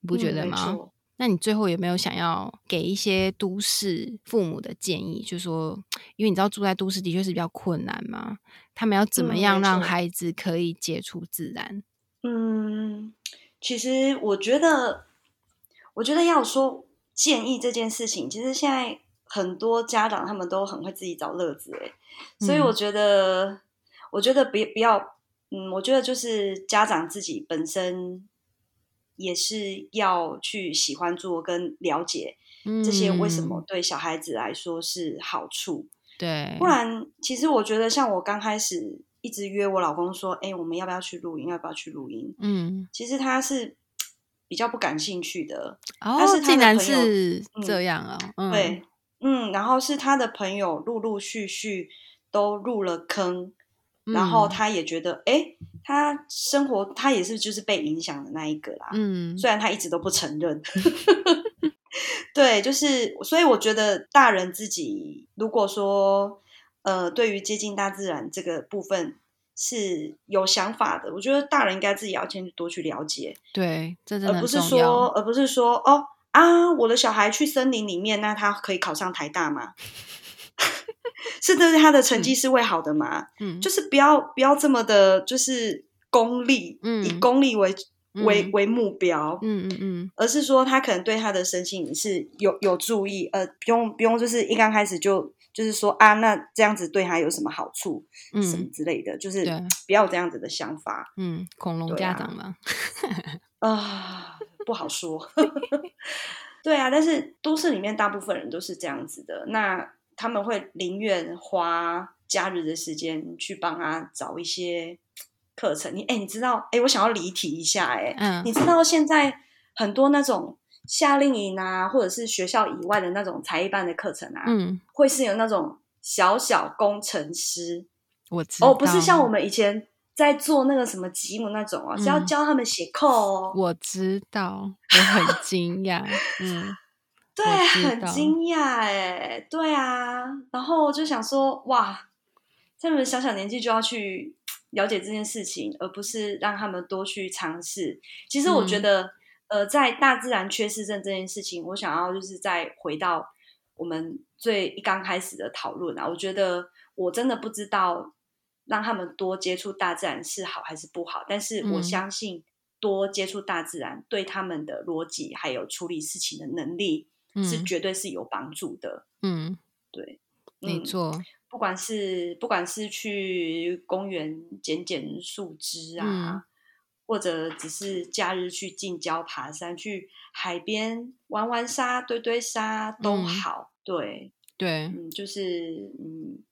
你不觉得吗？错那你最后有没有想要给一些都市父母的建议？就说，因为你知道住在都市的确是比较困难嘛，他们要怎么嗯样让孩子可以接触自然？嗯，其实我觉得，我觉得要说建议这件事情，其实现在很多家长他们都很会自己找乐子，诶，所以嗯我觉得，我觉得别不要，嗯，我觉得就是家长自己本身也是要去喜欢做跟了解这些为什么嗯对小孩子来说是好处，对，不然，其实我觉得，像我刚开始一直约我老公说，哎、我们要不要去露营？要不要去露营？嗯，其实他是比较不感兴趣的，哦但是，他竟然是嗯这样啊、嗯，对，嗯，然后是他的朋友陆陆续续都入了坑，然后嗯他也觉得，哎、他生活他也是就是被影响的那一个啦，嗯，虽然他一直都不承认。对，就是，所以我觉得大人自己如果说，呃，对于接近大自然这个部分是有想法的，我觉得大人应该自己要先多去了解，对，这真的而不是说，而不是说，哦啊，我的小孩去森林里面，那他可以考上台大吗？是对他的成绩是会好的嘛？嗯，就是不要不要这么的，就是功利，嗯。以功利为为嗯。为目标，嗯嗯嗯，而是说他可能对他的身心是有有注意，呃，不用不用，就是一刚开始就就是说啊，那这样子对他有什么好处，嗯。什么之类的，就是不要有这样子的想法。嗯，恐龙家长嘛，啊，不好说。对啊，但是都市里面大部分人都是这样子的，那他们会宁愿花假日的时间去帮他找一些课程。你哎，你知道哎，我想要离题一下哎，嗯。你知道现在很多那种夏令营啊，或者是学校以外的那种才艺班的课程啊，嗯，会是有那种小小工程师我知。道，哦，不是像我们以前在做那个什么吉姆那种啊，是要嗯。教他们写扣哦。我知道，我很惊讶，嗯，对，很惊讶哎，对啊，然后我就想说，哇，他们小小年纪就要去了解这件事情，而不是让他们多去尝试。其实我觉嗯得，呃，在大自然缺失症这件事情，我想要就是再回到我们最一刚开始的讨论啊，我觉得我真的不知道让他们多接触大自然是好还是不好，但是我嗯相信多接触大自然对他们的逻辑还有处理事情的能力。是嗯绝对是有帮助的。嗯，对，没错，不管是不管是去公园捡捡树枝啊，嗯或者只是假日去近郊爬山，去海边玩玩沙、堆堆沙都嗯好。对，对，嗯，就是嗯，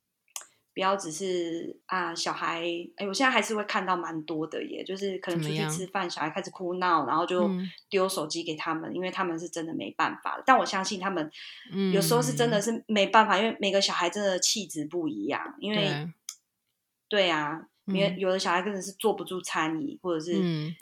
不要只是啊，小孩，哎，我现在还是会看到蛮多的耶，就是可能出去吃饭，小孩开始哭闹，然后就嗯。丢手机给他们，因为他们是真的没办法。但我相信他们嗯，有时候是真的是没办法，因为每个小孩真的气质不一样，因为对，对啊，因有的小孩真的是坐不住餐椅，或者是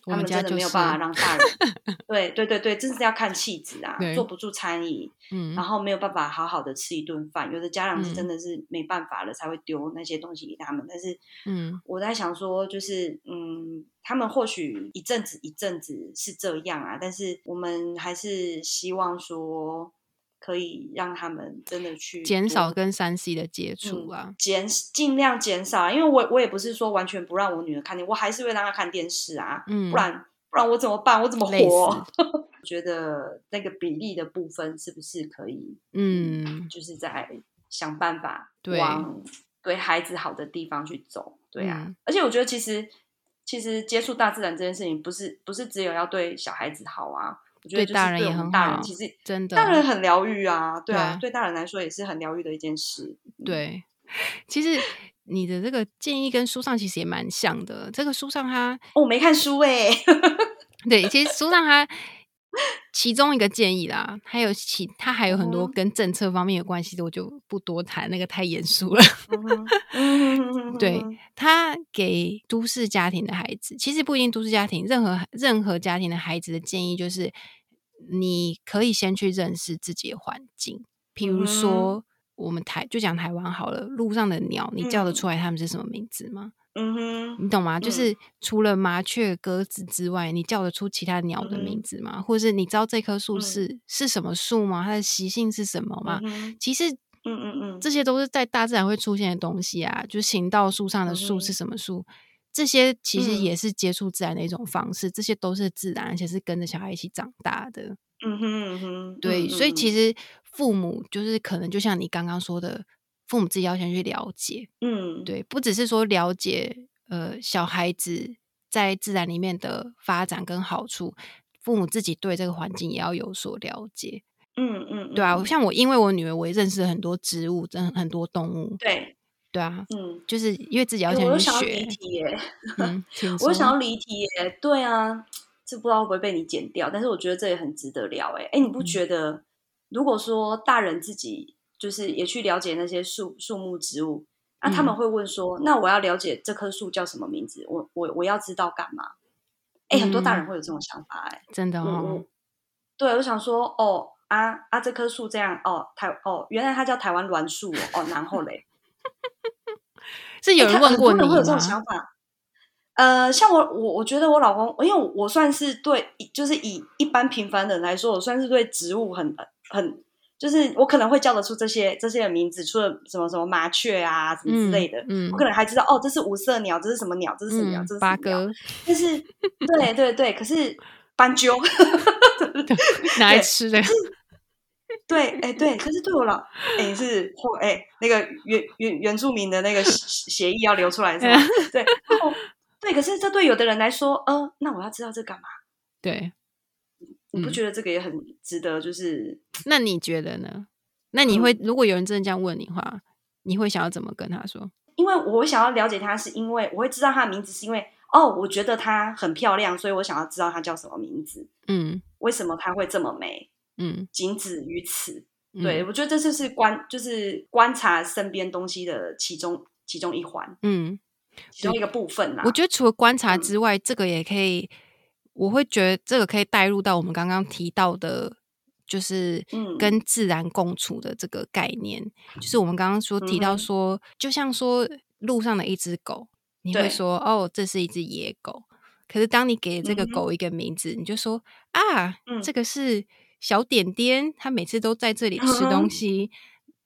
他们真的没有办法让大人，对对对对，真是要看气质啊，坐不住餐椅，嗯然。后没有办法好好的吃一顿饭。有的家长是嗯。真的是没办法了才会丢那些东西给他们，但是嗯。我在想说，就是嗯，他们或许一阵子一阵子是这样啊，但是我们还是希望说可以让他们真的去减少跟三 C 的接触嗯啊，减尽量减少，因为我我也不是说完全不让我女儿看电，我还是会让她看电视啊，嗯。不然不然我怎么办？我怎么活？觉得那个比例的部分是不是可以，嗯，就是在想办法对往对孩子好的地方去走？对啊，嗯。而且我觉得其实其实接触大自然这件事情，不是不是只有要对小孩子好啊，我觉得对大人也很好大人其实真的，大人很疗愈啊，对啊，对对大人来说也是很疗愈的一件事。嗯对，其实你的这个建议跟书上其实也蛮像的。这个书上它哦，我没看书哎、对，其实书上它其中一个建议啦，还有其他还有很多嗯跟政策方面有关系的，我就不多谈，那个太严肃了。对他给都市家庭的孩子，其实不一定都市家庭，任何任何家庭的孩子的建议就是，你可以先去认识自己的环境，譬如嗯说。我们台就讲台湾好了，路上的鸟，你叫得嗯出来它们是什么名字吗？嗯哼，你懂吗？就嗯是除了麻雀、鸽子之外，你叫得出其他鸟的名字吗？或者是你知道这棵树嗯是、是什么树吗？它的习性是什么吗？嗯其实，嗯嗯嗯这些都是在大自然会出现的东西啊。就是行道树上的树是什么树？这些其实嗯也是接触自然的一种方式，这些都是自然，而且是跟着小孩一起长大的。嗯哼嗯哼，对，嗯所以其嗯实父母就是可能就像你刚刚说的，父母自己要先去了解，嗯。对，不只是说了解呃小孩子在自然里面的发展跟好处，父母自己对这个环境也要有所了解。嗯嗯，对啊，嗯像我因为我女儿，我也认识了很多植物，真很多动物。对，对啊，嗯，就是因为自己要先去想要离学。题耶，嗯，我又想要离题耶，对啊，这不知道会不会被你剪掉，但是我觉得这也很值得聊哎，哎，你不嗯。觉得如果说大人自己就是也去了解那些树树木植物，那他们嗯会问说，那我要了解这棵树叫什么名字，我我我要知道干嘛？哎，很多大人嗯会有这种想法哎。真的我哦我，对我想说，哦啊啊，这棵树这样，哦台哦，原来它叫台湾栾树哦，哦然后嘞，是有欸人问过你会有这种吗？想法。呃，像我我我觉得我老公，因为我我算是对，就是以一般平凡人来说，我算是对植物很很，就是我可能会叫得出这些这些的名字，除了什么什么麻雀啊什么之类的，嗯我可能还知道哦，这是五色鸟，这是什么鸟，这是什么鸟，嗯这是八么鸟。哥但是，对对对，可是斑鸠，拿来对吃的，对，哎、对，可是对我老，哎、是或哎、那个原原原住民的那个协协议要流出来是吗？对，然后对，可是这对有的人来说，呃，那我要知道这干嘛？对。嗯你不觉得这个也很值得？就是那你觉得呢？那你会、嗯如果有人真的这样问你的话，你会想要怎么跟他说？因为我想要了解他，是因为我会知道他的名字，是因为哦，我觉得她很漂亮，所以我想要知道她叫什么名字，嗯为什么她会这么美，嗯，仅止于此。嗯对，我觉得这就是观，就是观察身边东西的其中其中一环，嗯，其中一个部分啦。我觉得除了观察嗯之外，这个也可以，我会觉得这个可以带入到我们刚刚提到的，就是嗯跟自然共处的这个概念。就是我们刚刚说提到说，就像说路上的一只狗，你会说哦，这是一只野狗。可是当你给这个狗一个名字，你就说啊，嗯这个是小点点，它每次都在这里吃东 西。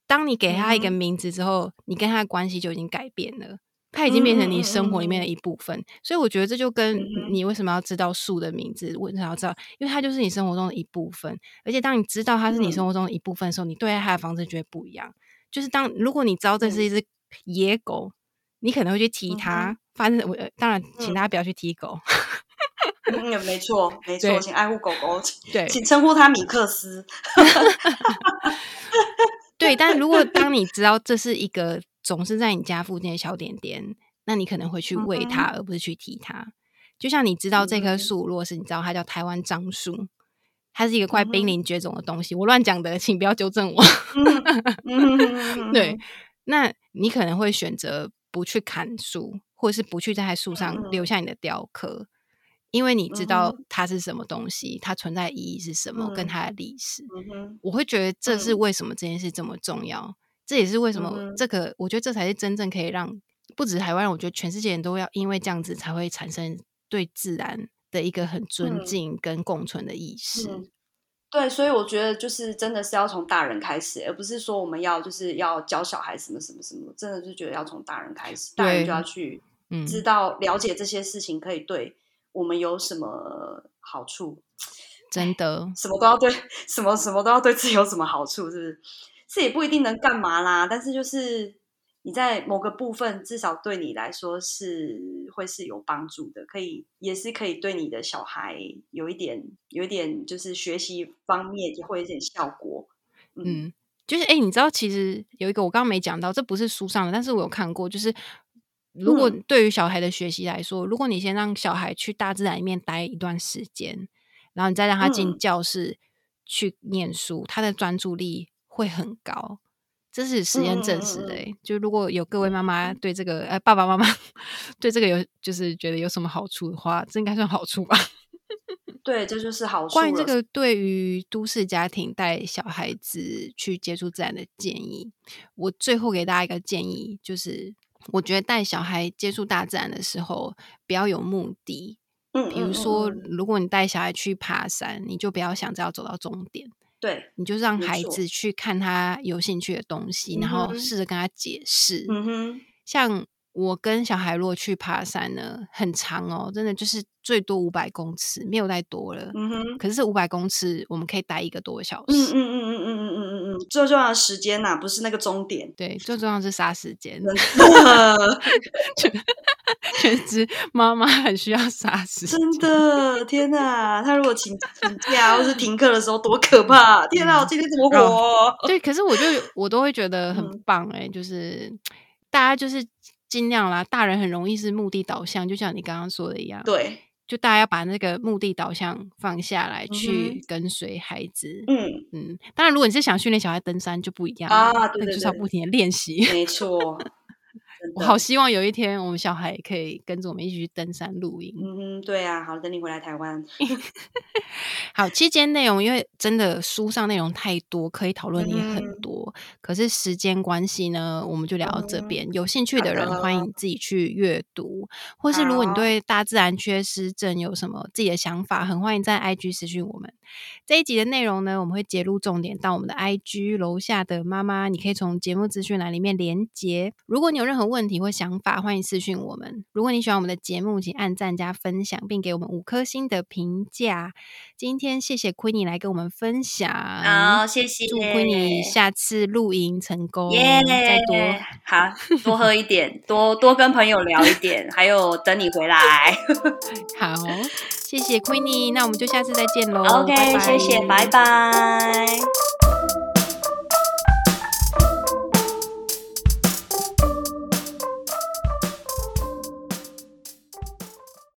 当你给它一个名字之后，你跟它的关系就已经改变了。它已经变成你生活里面的一部分，所以我觉得这就跟你为什么要知道树的名字，为什么要知道，因为它就是你生活中的一部分。而且当你知道它是你嗯生活中的一部分的时候，你对待它的方式就会不一样。就是当如果你知道这是一只野狗，你可能会去踢它。反正我当然，请大家不要去踢狗。嗯，没错，没错，请爱护狗狗。对，请称呼它米克斯。对，但如果当你知道这是一个总是在你家附近的小点点，那你可能会去喂它，而不是去踢它。就像你知道这棵树，如果是你知道它叫台湾樟树，它是一个快濒临绝种的东西，我乱讲的，请不要纠正我。对，那你可能会选择不去砍树，或者是不去在树上留下你的雕刻。因为你知道它是什么东西，它存在意义是什么，跟它的历史，我会觉得这是为什么这件事这么重要。这也是为什么这个，我觉得这才是真正可以让不止台湾人，我觉得全世界人都要因为这样子才会产生对自然的一个很尊敬跟共存的意识。对，所以我觉得就是真的是要从大人开始，而不是说我们要就是要教小孩什么什么什么，真的是觉得要从大人开始，大人就要去知道了解这些事情可以对。我们有什么好处？真的，什么都要对，什么什么都要对自己有什么好处？是不是？这也不一定能干嘛啦。但是就是你在某个部分，至少对你来说是会是有帮助的，可以也是可以对你的小孩有一点有一点就是学习方面也会有点效果。嗯，就是哎，你知道其实有一个我刚刚没讲到，这不是书上的，但是我有看过，就是。如果对于小孩的学习来说，如果你先让小孩去大自然里面待一段时间，然后你再让他进教室去念书，他的专注力会很高，这是实验证实的。就如果有各位妈妈对这个，呃，爸爸妈妈 对这个有就是觉得有什么好处的话，这应该算好处吧？对，这就是好处。关于这个对于都市家庭带小孩子去接触自然的建议，我最后给大家一个建议，就是。我觉得带小孩接触大自然的时候，不要有目的。嗯，比如说，如果你带小孩去爬山，你就不要想着要走到终点。对，你就让孩子去看他有兴趣的东西，然后试着跟他解释。嗯哼，像。我跟小孩如果去爬山呢，很长哦，真的就是最多五百公尺，没有再多了。嗯哼，可是五百公尺我们可以待一个多小时。嗯嗯嗯嗯嗯嗯嗯嗯嗯，最重要的时间呐，不是那个终点。对，最重要是杀时间。全职妈妈很需要杀时间。真的，天哪！他如果请请假或是停课的时候，多可怕！天哪，我今天怎么活？对，可是我就我都会觉得很棒哎，就是大家就是。尽量啦，大人很容易是目的导向，就像你刚刚说的一样。对，就大家要把那个目的导向放下来，去跟随孩子。嗯嗯，当然，如果你是想训练小孩登山，就不一样啊，对对对，就是要不停的练习。没错。我好希望有一天，我们小孩可以跟着我们一起去登山露营。嗯，对啊，好，等你回来台湾。好，期间内容因为真的书上内容太多，可以讨论也很多。可是时间关系呢，我们就聊到这边。有兴趣的人欢迎自己去阅读，或是如果你对大自然缺失症有什么自己的想法，很欢迎在 IG 私讯我们。这一集的内容呢，我们会截录重点到我们的 IG 楼下的妈妈，你可以从节目资讯栏里面连接。如果你有任何问题或想法，欢迎私讯我们。如果你喜欢我们的节目，请按赞加分享，并给我们五颗星的评价。今天谢谢 Queenie 来跟我们分享，好，谢谢，祝 Queenie 下次露营成功，耶再多好多喝一点，多多跟朋友聊一点，还有等你回来。好。谢谢 Queenie，那我们就下次再见喽。OK，谢谢，拜拜。